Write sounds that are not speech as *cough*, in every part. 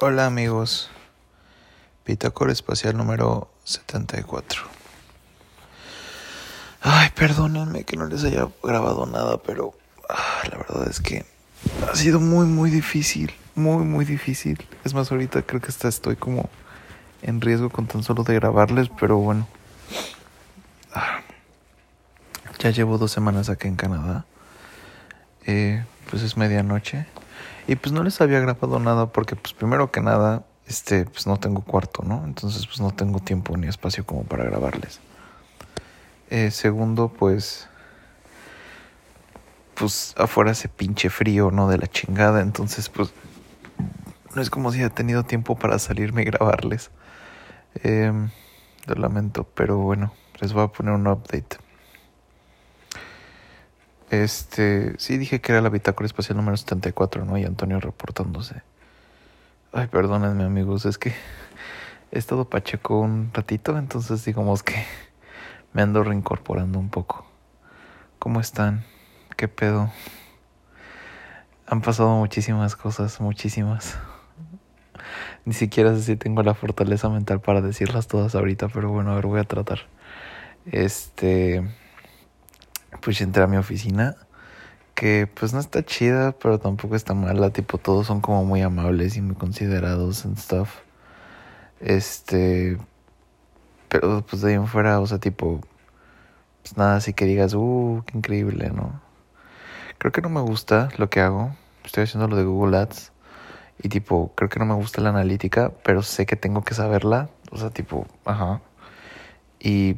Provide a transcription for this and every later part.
Hola amigos, Bitácora Espacial número 74. Ay, perdónenme que no les haya grabado nada, pero ah, la verdad es que ha sido muy, muy difícil, muy, muy difícil. Es más, ahorita creo que hasta estoy como en riesgo con tan solo de grabarles, pero bueno. Ah, ya llevo dos semanas aquí en Canadá. Eh, pues es medianoche. Y pues no les había grabado nada porque pues primero que nada, este, pues no tengo cuarto, ¿no? Entonces pues no tengo tiempo ni espacio como para grabarles. Eh, segundo, pues, pues afuera hace pinche frío, ¿no? De la chingada. Entonces pues no es como si haya tenido tiempo para salirme y grabarles. Eh, lo lamento, pero bueno, les voy a poner un update. Este, sí dije que era la bitácora espacial número 74, ¿no? Y Antonio reportándose. Ay, perdónenme amigos, es que *laughs* he estado pacheco un ratito, entonces digamos que *laughs* me ando reincorporando un poco. ¿Cómo están? ¿Qué pedo? Han pasado muchísimas cosas, muchísimas. *laughs* Ni siquiera sé si tengo la fortaleza mental para decirlas todas ahorita, pero bueno, a ver, voy a tratar. Este pues entré a mi oficina que pues no está chida, pero tampoco está mala, tipo todos son como muy amables y muy considerados and stuff. Este, pero pues de ahí en fuera, o sea, tipo pues nada así que digas, "Uh, qué increíble", ¿no? Creo que no me gusta lo que hago. Estoy haciendo lo de Google Ads y tipo, creo que no me gusta la analítica, pero sé que tengo que saberla, o sea, tipo, ajá. Y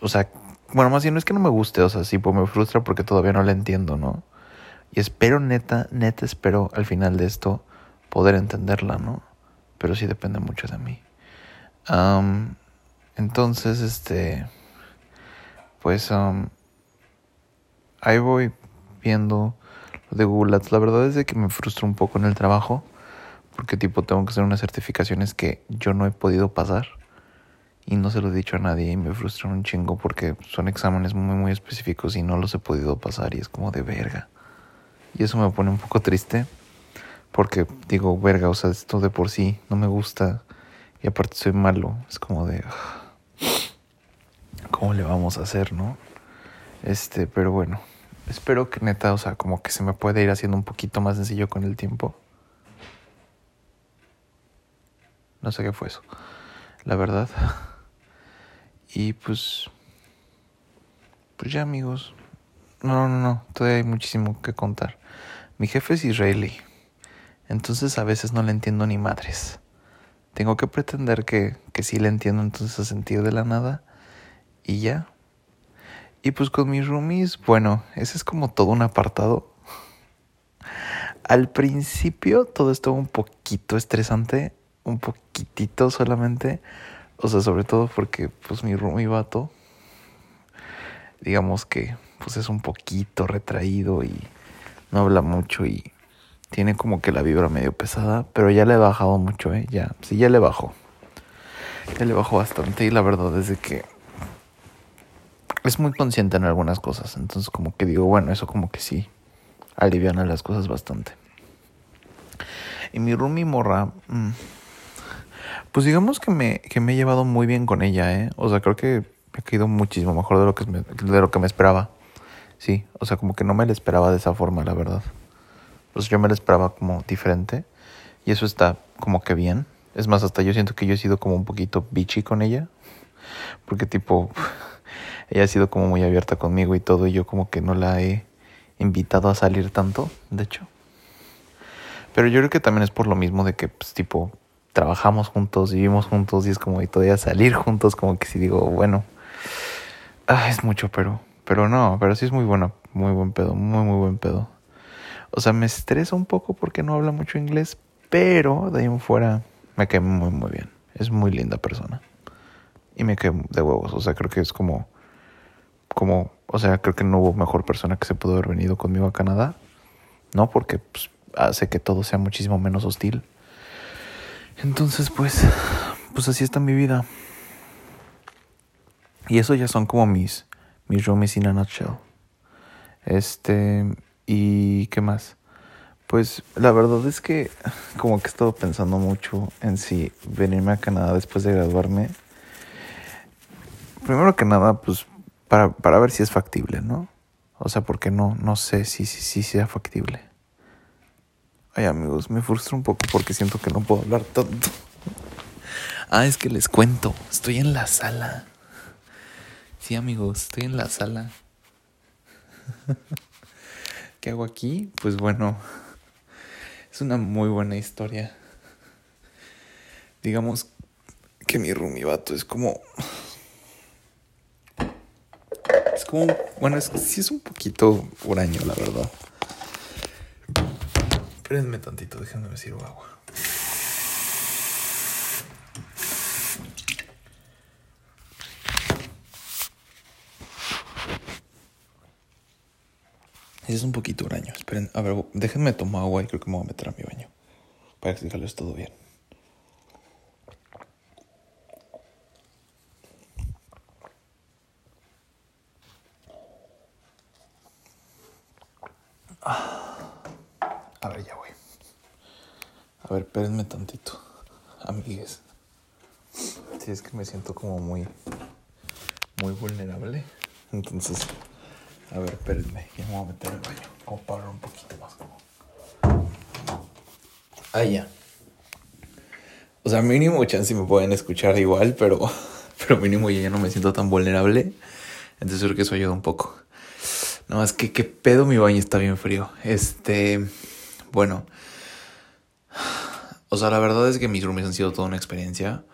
o sea, bueno, más bien no es que no me guste, o sea, sí, pues me frustra porque todavía no la entiendo, ¿no? Y espero, neta, neta, espero al final de esto poder entenderla, ¿no? Pero sí depende mucho de mí. entonces, este, pues, ahí voy viendo lo de Google Ads. La verdad es de que me frustra un poco en el trabajo, porque tipo tengo que hacer unas certificaciones que yo no he podido pasar y no se lo he dicho a nadie y me frustra un chingo porque son exámenes muy muy específicos y no los he podido pasar y es como de verga. Y eso me pone un poco triste porque digo, verga, o sea, esto de por sí no me gusta y aparte soy malo, es como de ¿cómo le vamos a hacer, no? Este, pero bueno, espero que neta, o sea, como que se me puede ir haciendo un poquito más sencillo con el tiempo. No sé qué fue eso. La verdad. *laughs* Y pues... Pues ya amigos. No, no, no. Todavía hay muchísimo que contar. Mi jefe es israelí. Entonces a veces no le entiendo ni madres. Tengo que pretender que, que sí le entiendo entonces a sentido de la nada. Y ya. Y pues con mis roomies, bueno, ese es como todo un apartado. Al principio todo estuvo un poquito estresante, un poquitito solamente, o sea, sobre todo porque pues mi, mi vato, digamos que pues es un poquito retraído y no habla mucho y tiene como que la vibra medio pesada, pero ya le he bajado mucho, ¿eh? Ya, sí, ya le bajó. Ya le bajó bastante y la verdad es que es muy consciente en algunas cosas, entonces como que digo, bueno, eso como que sí aliviana las cosas bastante. Y mi roomie morra... Mmm, pues digamos que me, que me he llevado muy bien con ella, ¿eh? O sea, creo que me ha caído muchísimo mejor de lo que me, de lo que me esperaba. Sí, o sea, como que no me la esperaba de esa forma, la verdad. Pues yo me la esperaba como diferente. Y eso está como que bien. Es más, hasta yo siento que yo he sido como un poquito bitchy con ella. Porque tipo, *laughs* ella ha sido como muy abierta conmigo y todo. Y yo como que no la he invitado a salir tanto, de hecho. Pero yo creo que también es por lo mismo de que, pues, tipo, trabajamos juntos, vivimos juntos y es como y todavía salir juntos, como que si digo, bueno, ah, es mucho, pero, pero no, pero sí es muy bueno, muy buen pedo, muy, muy buen pedo. O sea, me estresa un poco porque no habla mucho inglés, pero de ahí en fuera me cae muy, muy bien. Es muy linda persona. Y me cae de huevos, o sea, creo que es como, como, o sea, creo que no hubo mejor persona que se pudo haber venido conmigo a Canadá, ¿no? Porque pues, hace que todo sea muchísimo menos hostil entonces, pues, pues así está mi vida. Y eso ya son como mis, mis roomies in a nutshell. Este, ¿y qué más? Pues la verdad es que como que he estado pensando mucho en si venirme a Canadá después de graduarme. Primero que nada, pues para, para ver si es factible, ¿no? O sea, porque no, no sé si, si, si sea factible. Ay amigos, me frustra un poco porque siento que no puedo hablar tanto. Ah, es que les cuento, estoy en la sala. Sí amigos, estoy en la sala. ¿Qué hago aquí? Pues bueno, es una muy buena historia. Digamos que mi rumibato es como. Es como. Bueno, es, sí es un poquito huraño, la verdad. Espérenme tantito, déjenme me sirvo agua. Es un poquito huraño. Esperen, a ver, déjenme tomar agua y creo que me voy a meter a mi baño. Para explicarles todo bien. A ver, ya voy. A ver, espérenme tantito, amigues. Si es que me siento como muy, muy vulnerable. Entonces, a ver, espérenme, ya me voy a meter el baño. Como para hablar un poquito más. Ah, ya. O sea, mínimo chance me pueden escuchar igual, pero, *laughs* pero mínimo ya no me siento tan vulnerable. Entonces creo que eso ayuda un poco. No, más que qué pedo mi baño está bien frío. Este, bueno. O sea, la verdad es que mis roomies han sido toda una experiencia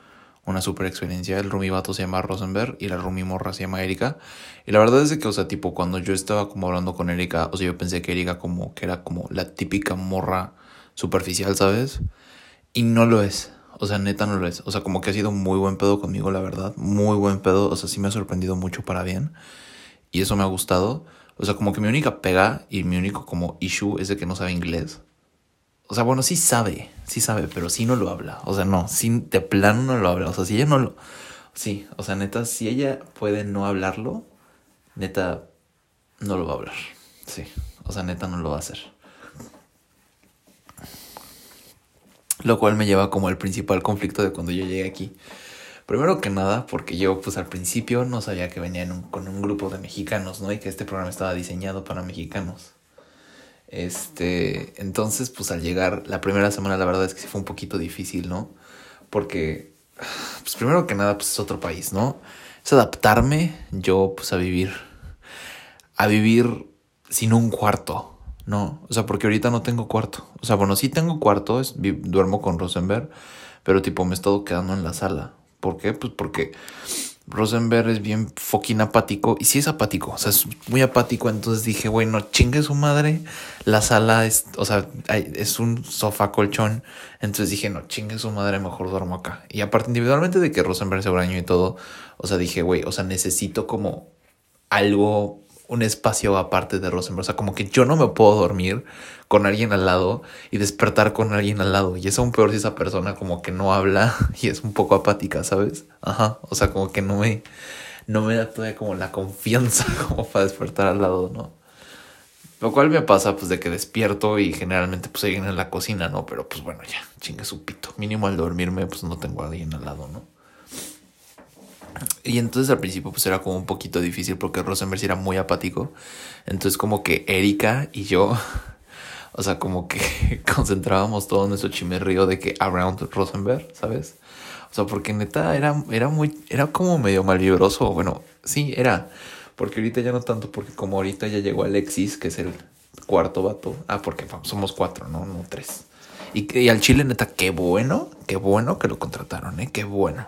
una super experiencia. El roomie vato se llama Rosenberg y la roomie morra se llama Erika. Y la verdad es que, o sea, tipo, cuando yo estaba como hablando con Erika, o sea, yo pensé que Erika como que era como la típica morra superficial, ¿sabes? Y no lo es. O sea, neta no lo es. O sea, como que ha sido muy buen pedo conmigo, la verdad. Muy buen pedo. O sea, sí me ha sorprendido mucho para bien. Y eso me ha gustado. O sea, como que mi única pega y mi único como issue es de que no sabe inglés. O sea, bueno, sí sabe, sí sabe, pero sí no lo habla. O sea, no, sí, de plano no lo habla. O sea, si ella no lo... Sí, o sea, neta, si ella puede no hablarlo, neta, no lo va a hablar. Sí, o sea, neta, no lo va a hacer. Lo cual me lleva como el principal conflicto de cuando yo llegué aquí. Primero que nada, porque yo pues al principio no sabía que venía con un grupo de mexicanos, ¿no? Y que este programa estaba diseñado para mexicanos. Este, entonces, pues al llegar la primera semana, la verdad es que sí fue un poquito difícil, ¿no? Porque, pues primero que nada, pues es otro país, ¿no? Es adaptarme yo, pues a vivir, a vivir sin un cuarto, ¿no? O sea, porque ahorita no tengo cuarto. O sea, bueno, sí tengo cuarto, duermo con Rosenberg, pero tipo me he estado quedando en la sala. ¿Por qué? Pues porque Rosenberg es bien fucking apático. Y sí es apático, o sea, es muy apático. Entonces dije, bueno, chingue su madre. La sala es, o sea, es un sofá colchón. Entonces dije, no, chingue su madre, mejor duermo acá. Y aparte, individualmente de que Rosenberg se braño y todo, o sea, dije, güey, o sea, necesito como algo un espacio aparte de Rosenberg. O sea, como que yo no me puedo dormir con alguien al lado y despertar con alguien al lado. Y es aún peor si esa persona como que no habla *laughs* y es un poco apática, ¿sabes? Ajá. O sea, como que no me, no me da todavía como la confianza *laughs* como para despertar al lado, ¿no? Lo cual me pasa pues de que despierto y generalmente pues alguien en la cocina, ¿no? Pero pues bueno, ya, chingue su pito. Mínimo al dormirme pues no tengo a alguien al lado, ¿no? Y entonces al principio pues era como un poquito difícil porque Rosenberg era muy apático. Entonces como que Erika y yo, *laughs* o sea, como que *laughs* concentrábamos todo nuestro chimerrío de que around Rosenberg, ¿sabes? O sea, porque neta era, era muy, era como medio malvibroso. Bueno, sí, era. Porque ahorita ya no tanto, porque como ahorita ya llegó Alexis, que es el cuarto vato. Ah, porque somos cuatro, ¿no? No tres. Y, y al chile, neta, qué bueno, qué bueno que lo contrataron, ¿eh? Qué bueno.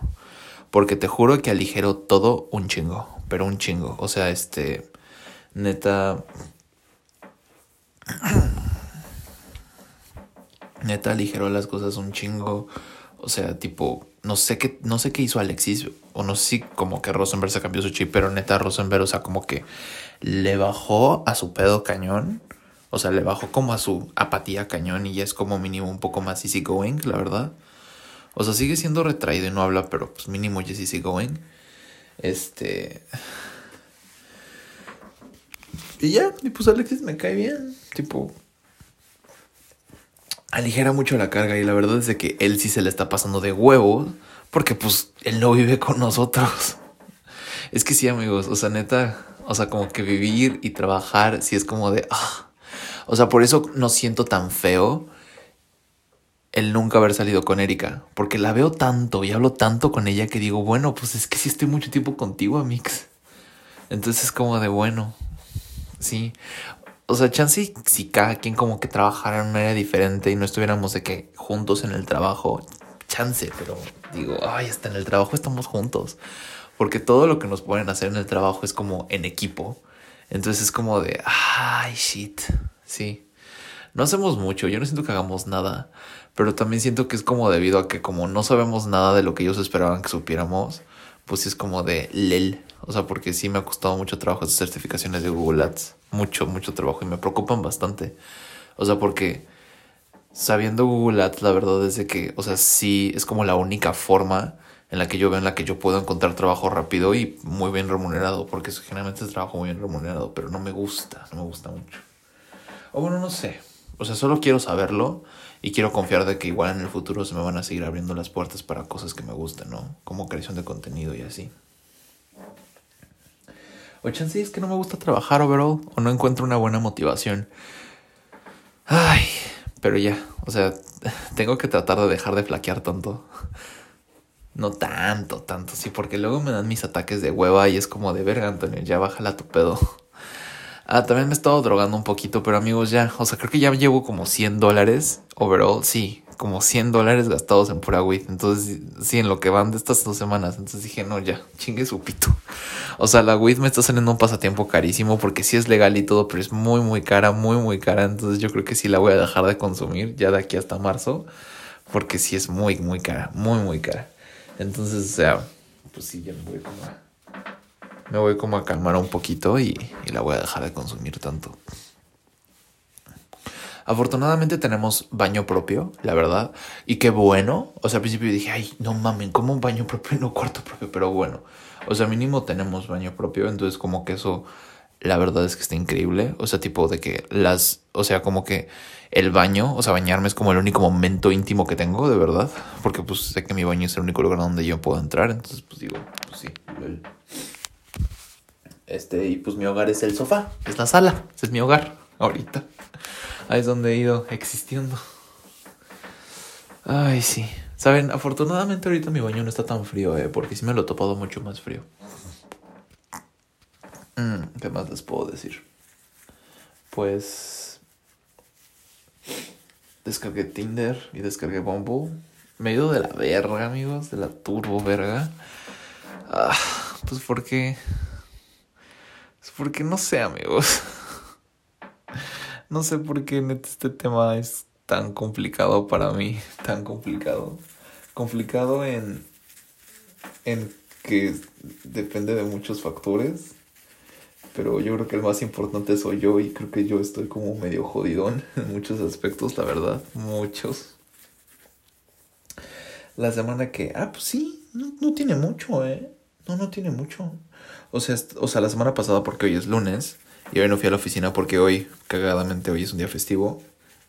Porque te juro que aligeró todo un chingo. Pero un chingo. O sea, este. Neta. *clears throat* Neta aligeró las cosas un chingo. O sea, tipo. No sé qué, no sé qué hizo Alexis. O no sé si como que Rosenberg se cambió su chip. Pero neta, Rosenberg, o sea, como que le bajó a su pedo cañón. O sea, le bajó como a su apatía cañón. Y ya es como mínimo un poco más easy going, la verdad. O sea, sigue siendo retraído y no habla, pero pues mínimo Jesse sigue going. Este. Y ya, y pues Alexis me cae bien. Tipo. aligera mucho la carga y la verdad es de que él sí se le está pasando de huevos porque pues él no vive con nosotros. Es que sí, amigos, o sea, neta, o sea, como que vivir y trabajar, sí es como de... Ah. O sea, por eso no siento tan feo el nunca haber salido con Erika, porque la veo tanto y hablo tanto con ella que digo, bueno, pues es que sí estoy mucho tiempo contigo, Amix. Entonces es como de bueno, sí. O sea, chance si cada quien como que trabajara en una área diferente y no estuviéramos de que juntos en el trabajo, chance, pero digo, ay, hasta en el trabajo estamos juntos. Porque todo lo que nos pueden hacer en el trabajo es como en equipo. Entonces es como de, ay, shit, sí. No hacemos mucho, yo no siento que hagamos nada, pero también siento que es como debido a que como no sabemos nada de lo que ellos esperaban que supiéramos, pues es como de lel. O sea, porque sí me ha costado mucho trabajo hacer certificaciones de Google Ads. Mucho, mucho trabajo y me preocupan bastante. O sea, porque sabiendo Google Ads, la verdad es que, o sea, sí es como la única forma en la que yo veo en la que yo puedo encontrar trabajo rápido y muy bien remunerado, porque generalmente es trabajo muy bien remunerado, pero no me gusta, no me gusta mucho. O bueno, no sé. O sea, solo quiero saberlo y quiero confiar de que igual en el futuro se me van a seguir abriendo las puertas para cosas que me gusten, ¿no? Como creación de contenido y así. O chance es que no me gusta trabajar overall o no encuentro una buena motivación. Ay, pero ya, o sea, *laughs* tengo que tratar de dejar de flaquear tanto. *laughs* No tanto, tanto, sí, porque luego me dan mis ataques de hueva y es como de verga, Antonio, ya bájala tu pedo. *laughs* Ah, también me he estado drogando un poquito, pero amigos, ya, o sea, creo que ya llevo como 100 dólares overall, sí, como 100 dólares gastados en pura weed. Entonces, sí, en lo que van de estas dos semanas. Entonces dije, no, ya, chingue su pito. O sea, la weed me está saliendo un pasatiempo carísimo porque sí es legal y todo, pero es muy, muy cara, muy, muy cara. Entonces yo creo que sí la voy a dejar de consumir ya de aquí hasta marzo. Porque sí es muy, muy cara, muy, muy cara. Entonces, o sea, pues sí, ya me voy a, me voy como a calmar un poquito y, la voy a dejar de consumir tanto. Afortunadamente tenemos baño propio, la verdad. Y qué bueno. O sea, al principio dije, ay, no mamen, ¿cómo un baño propio y no cuarto propio? Pero bueno, o sea, mínimo tenemos baño propio. Entonces, como que eso, la verdad es que está increíble. O sea, tipo de que las, o sea, como que el baño, o sea, bañarme es como el único momento íntimo que tengo, de verdad. Porque pues sé que mi baño es el único lugar donde yo puedo entrar. Entonces, pues digo, pues sí. Este, y pues mi hogar es el sofá, es la sala, ese es mi hogar ahorita. Ahí es donde he ido existiendo. Ay, sí. Saben, afortunadamente ahorita mi baño no está tan frío, eh, porque sí me lo he topado mucho más frío. Mm, ¿Qué más les puedo decir? Pues. Descargué Tinder y descargué Bumble. Me he ido de la verga, amigos, de la turbo verga. Ah, pues porque. Pues porque no sé, amigos. *laughs* No sé por qué este tema es tan complicado para mí, *laughs* tan complicado. Complicado en, en que depende de muchos factores, pero yo creo que el más importante soy yo y creo que yo estoy como medio jodidón *laughs* en muchos aspectos, la verdad, muchos. La semana que, ah, pues sí, no, no tiene mucho, ¿eh? No, no tiene mucho. O sea, o sea, la semana pasada, porque hoy es lunes, y hoy no fui a la oficina porque hoy, cagadamente, hoy es un día festivo.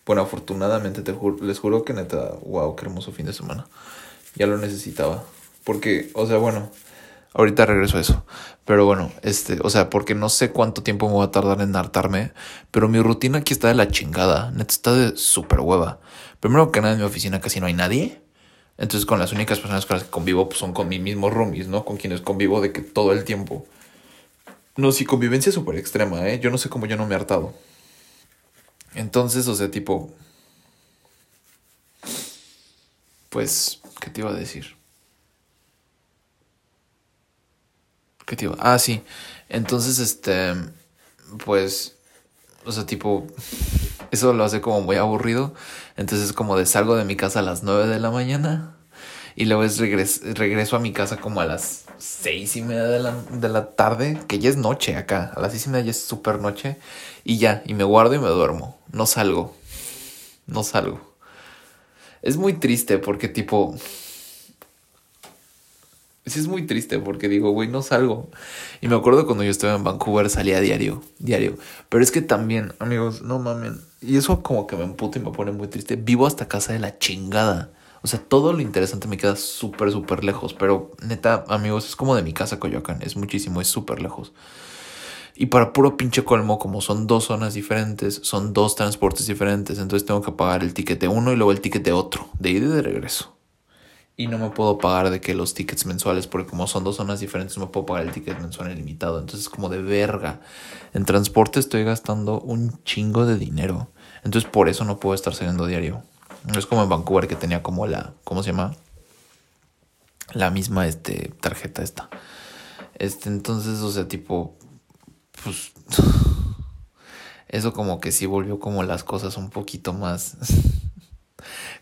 Bueno, afortunadamente, te les juro que neta, wow, qué hermoso fin de semana. Ya lo necesitaba. Porque, o sea, bueno, ahorita regreso a eso. Pero bueno, este, o sea, porque no sé cuánto tiempo me voy a tardar en hartarme. Pero mi rutina aquí está de la chingada. Neta está de súper hueva. Primero que nada, en mi oficina casi no hay nadie. Entonces, con las únicas personas con las que convivo pues, son con mis mismos roomies, ¿no? Con quienes convivo de que todo el tiempo. No, sí, convivencia súper extrema, ¿eh? Yo no sé cómo yo no me he hartado. Entonces, o sea, tipo... Pues, ¿qué te iba a decir? ¿Qué te iba? Ah, sí. Entonces, este... Pues... O sea, tipo... Eso lo hace como muy aburrido. Entonces, como de salgo de mi casa a las 9 de la mañana. Y luego es regreso a mi casa como a las seis y media de la, de la tarde, que ya es noche acá, a las seis y media ya es súper noche, y ya, y me guardo y me duermo, no salgo, no salgo. Es muy triste porque tipo... Sí es muy triste porque digo, güey, no salgo. Y me acuerdo cuando yo estaba en Vancouver salía diario, diario. Pero es que también, amigos, no mamen. Y eso como que me emputa y me pone muy triste. Vivo hasta casa de la chingada. O sea, todo lo interesante me queda súper, súper lejos. Pero neta, amigos, es como de mi casa Coyoacán. Es muchísimo, es súper lejos. Y para puro pinche colmo, como son dos zonas diferentes, son dos transportes diferentes. Entonces tengo que pagar el ticket de uno y luego el ticket de otro, de ida y de regreso y no me puedo pagar de que los tickets mensuales, porque como son dos zonas diferentes, no me puedo pagar el ticket mensual ilimitado. Entonces, como de verga. En transporte estoy gastando un chingo de dinero. Entonces, por eso no puedo estar saliendo diario. No es como en Vancouver que tenía como la, ¿cómo se llama? La misma este, tarjeta esta. Este, entonces, o sea, tipo, pues, *laughs* eso como que sí volvió como las cosas un poquito más *laughs*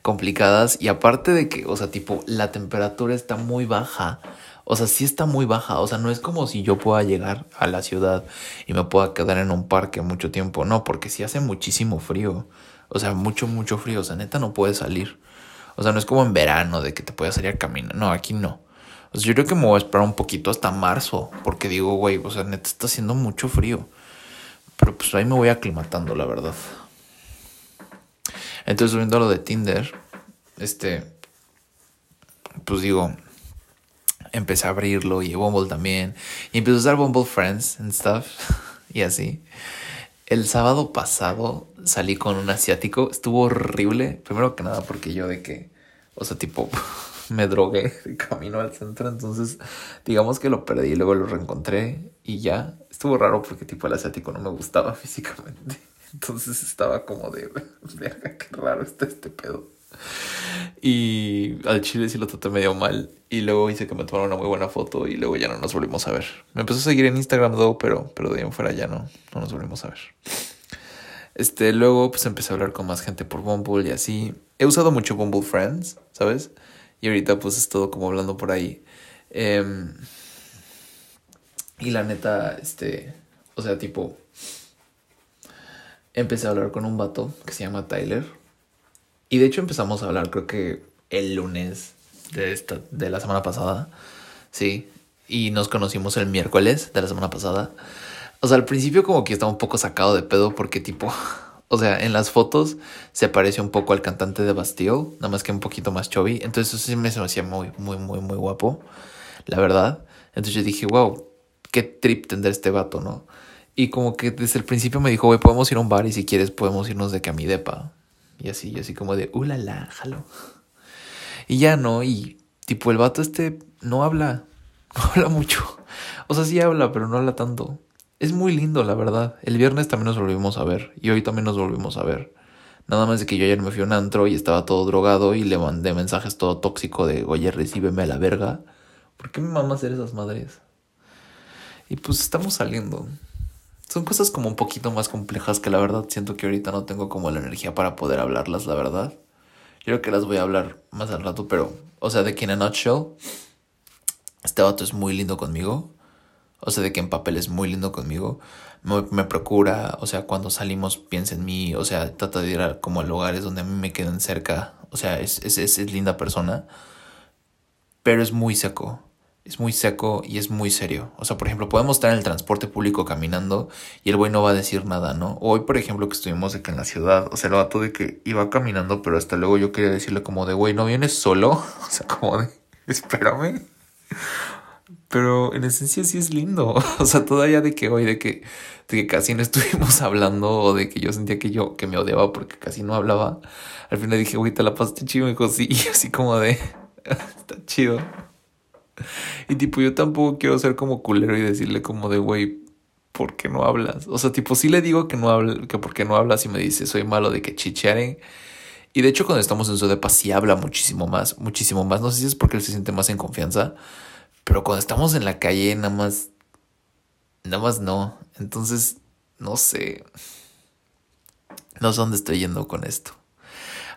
complicadas y aparte de que, o sea, tipo, la temperatura está muy baja. O sea, sí está muy baja. O sea, no es como si yo pueda llegar a la ciudad y me pueda quedar en un parque mucho tiempo. No, porque sí hace muchísimo frío. O sea, mucho, mucho frío. O sea, neta no puedes salir. O sea, no es como en verano de que te puedas salir a caminar. No, aquí no. O sea, yo creo que me voy a esperar un poquito hasta marzo. Porque digo, güey, o sea, neta está haciendo mucho frío. Pero pues ahí me voy aclimatando, la verdad. Entonces, viendo lo de Tinder, este, pues digo, empecé a abrirlo y Bumble también. Y empecé a usar Bumble Friends and stuff *laughs* y así. El sábado pasado salí con un asiático. Estuvo horrible. Primero que nada porque yo de que, o sea, tipo, *laughs* me drogué de camino al centro. Entonces, digamos que lo perdí y luego lo reencontré y ya. Estuvo raro porque tipo el asiático no me gustaba *laughs* físicamente. Entonces estaba como de, *laughs* verga, qué raro está este pedo. Y al chile sí lo traté medio mal. Y luego hice que me tomara una muy buena foto y luego ya no nos volvimos a ver. Me empezó a seguir en Instagram, though, pero, pero de ahí en fuera ya no, no nos volvimos a ver. Este, luego pues empecé a hablar con más gente por Bumble y así. He usado mucho Bumble Friends, ¿sabes? Y ahorita pues es todo como hablando por ahí. Em, y la neta, este, o sea, tipo, empecé a hablar con un vato que se llama Tyler. Y de hecho empezamos a hablar creo que el lunes de, esta, de la semana pasada. Sí. Y nos conocimos el miércoles de la semana pasada. O sea, al principio como que estaba un poco sacado de pedo porque tipo... *laughs* O sea, en las fotos se parece un poco al cantante de Bastille, nada más que un poquito más chubby. Entonces eso sí me hacía muy, muy, muy, muy guapo, la verdad. Entonces yo dije, wow, qué trip tendrá este vato, ¿no? Y como que desde el principio me dijo, güey, podemos ir a un bar y si quieres podemos irnos de que a mi depa. Y así, y así como de, uh, la, jalo. Y ya no, y tipo el vato este no habla, *laughs* no habla mucho. O sea, sí habla, pero no habla tanto. Es muy lindo, la verdad. El viernes también nos volvimos a ver y hoy también nos volvimos a ver. Nada más de que yo ayer me fui a un antro y estaba todo drogado y le mandé mensajes todo tóxico de, oye, recíbeme a la verga. ¿Por qué me mama hacer esas madres? Y pues estamos saliendo. Son cosas como un poquito más complejas que la verdad siento que ahorita no tengo como la energía para poder hablarlas, la verdad. Creo que las voy a hablar más al rato, pero, o sea, de que en a nutshell, este vato es muy lindo conmigo. O sea, de que en papel es muy lindo conmigo. Me, procura, o sea, cuando salimos piensa en mí, o sea, trata de ir a, como lugares donde a mí me queden cerca. O sea, es, es, es linda persona, pero es muy seco es muy seco y es muy serio. O sea, por ejemplo, podemos estar en el transporte público caminando y el güey no va a decir nada, ¿no? Hoy, por ejemplo, que estuvimos de en la ciudad, o sea, el vato de que iba caminando, pero hasta luego yo quería decirle como de, güey, ¿no vienes solo? *laughs* O sea, como de, espérame. Pero en esencia sí es lindo. *laughs* O sea, todavía de que hoy, de que, de que casi no estuvimos *laughs* hablando o de que yo sentía que yo, que me odiaba porque casi no hablaba. Al final dije, güey, te la pasaste chido, me dijo, sí, y así como de, está chido. Y tipo, yo tampoco quiero ser como culero y decirle como de, güey, ¿por qué no hablas? O sea, tipo, sí le digo que no habla, que por qué no hablas y me dice, soy malo de que chicharen. Y de hecho, cuando estamos en su depa, sí habla muchísimo más, muchísimo más. No sé si es porque él se siente más en confianza, pero cuando estamos en la calle, nada más, nada más no. Entonces, no sé. No sé dónde estoy yendo con esto.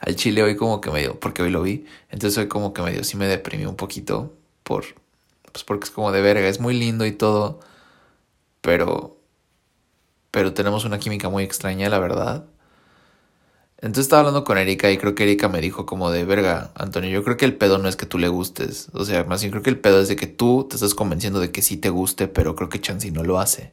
Al chile hoy como que medio, porque hoy lo vi, entonces hoy como que medio sí me deprimí un poquito por, pues porque es como de verga, es muy lindo y todo, pero, pero tenemos una química muy extraña, la verdad. Entonces estaba hablando con Erika y creo que Erika me dijo como de verga, Antonio, yo creo que el pedo no es que tú le gustes. O sea, más bien creo que el pedo es de que tú te estás convenciendo de que sí te guste, pero creo que Chansey no lo hace.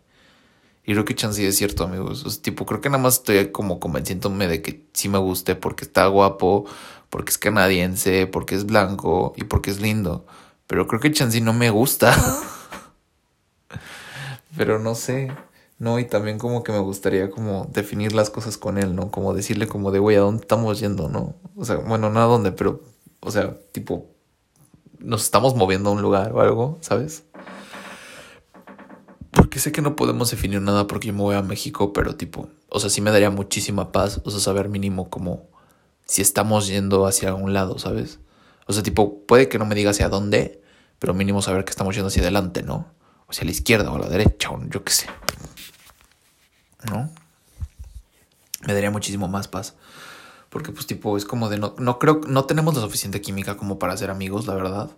Y creo que Chansey es cierto, amigos. O sea, tipo, creo que nada más estoy como convenciéndome de que sí me guste porque está guapo, porque es canadiense, porque es blanco y porque es lindo. Pero creo que Chansey no me gusta. *laughs* pero no sé. ¿no? Y también como que me gustaría como definir las cosas con él, ¿no? Como decirle como de, güey, ¿a dónde estamos yendo, no? O sea, bueno, no a dónde, pero, o sea, tipo, nos estamos moviendo a un lugar o algo, ¿sabes? Porque sé que no podemos definir nada porque yo me voy a México, pero tipo, o sea, sí me daría muchísima paz, o sea, saber mínimo como si estamos yendo hacia algún lado, ¿sabes? O sea, tipo, puede que no me diga hacia dónde, pero mínimo saber que estamos yendo hacia adelante, ¿no? O hacia la izquierda o a la derecha, o yo qué sé. ¿no? Me daría muchísimo más paz. Porque pues tipo es como de no, no creo, no tenemos la suficiente química como para ser amigos, la verdad.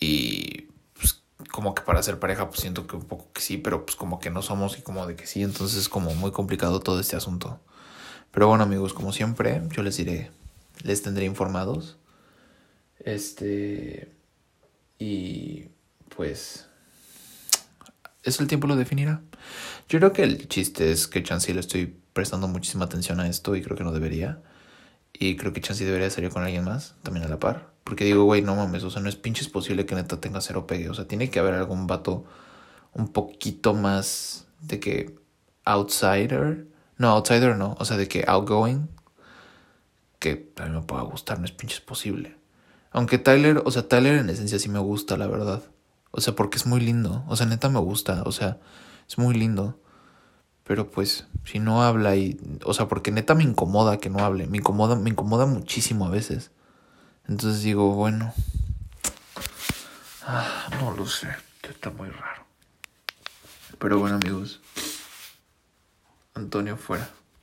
Y pues como que para ser pareja pues siento que un poco que sí, pero pues como que no somos y como de que sí, entonces es como muy complicado todo este asunto. Pero bueno amigos, como siempre, yo les diré, les tendré informados. Este... Y pues... Eso el tiempo lo definirá. Yo creo que el chiste es que Chansey le estoy prestando muchísima atención a esto y creo que no debería. Y creo que Chansey debería salir con alguien más, también a la par. Porque digo, güey, no mames, o sea, no es pinches posible que neta tenga cero pegue. O sea, tiene que haber algún vato un poquito más de que outsider. No, outsider no, o sea, de que outgoing. Que a mí me pueda gustar, no es pinches posible. Aunque Tyler, o sea, Tyler en esencia sí me gusta, la verdad. O sea, porque es muy lindo. O sea, neta me gusta. O sea, es muy lindo. Pero pues, si no habla y. O sea, porque neta me incomoda que no hable. Me incomoda, me incomoda muchísimo a veces. Entonces digo, bueno. Ah, no lo sé. Está muy raro. Pero bueno, amigos. Antonio fuera.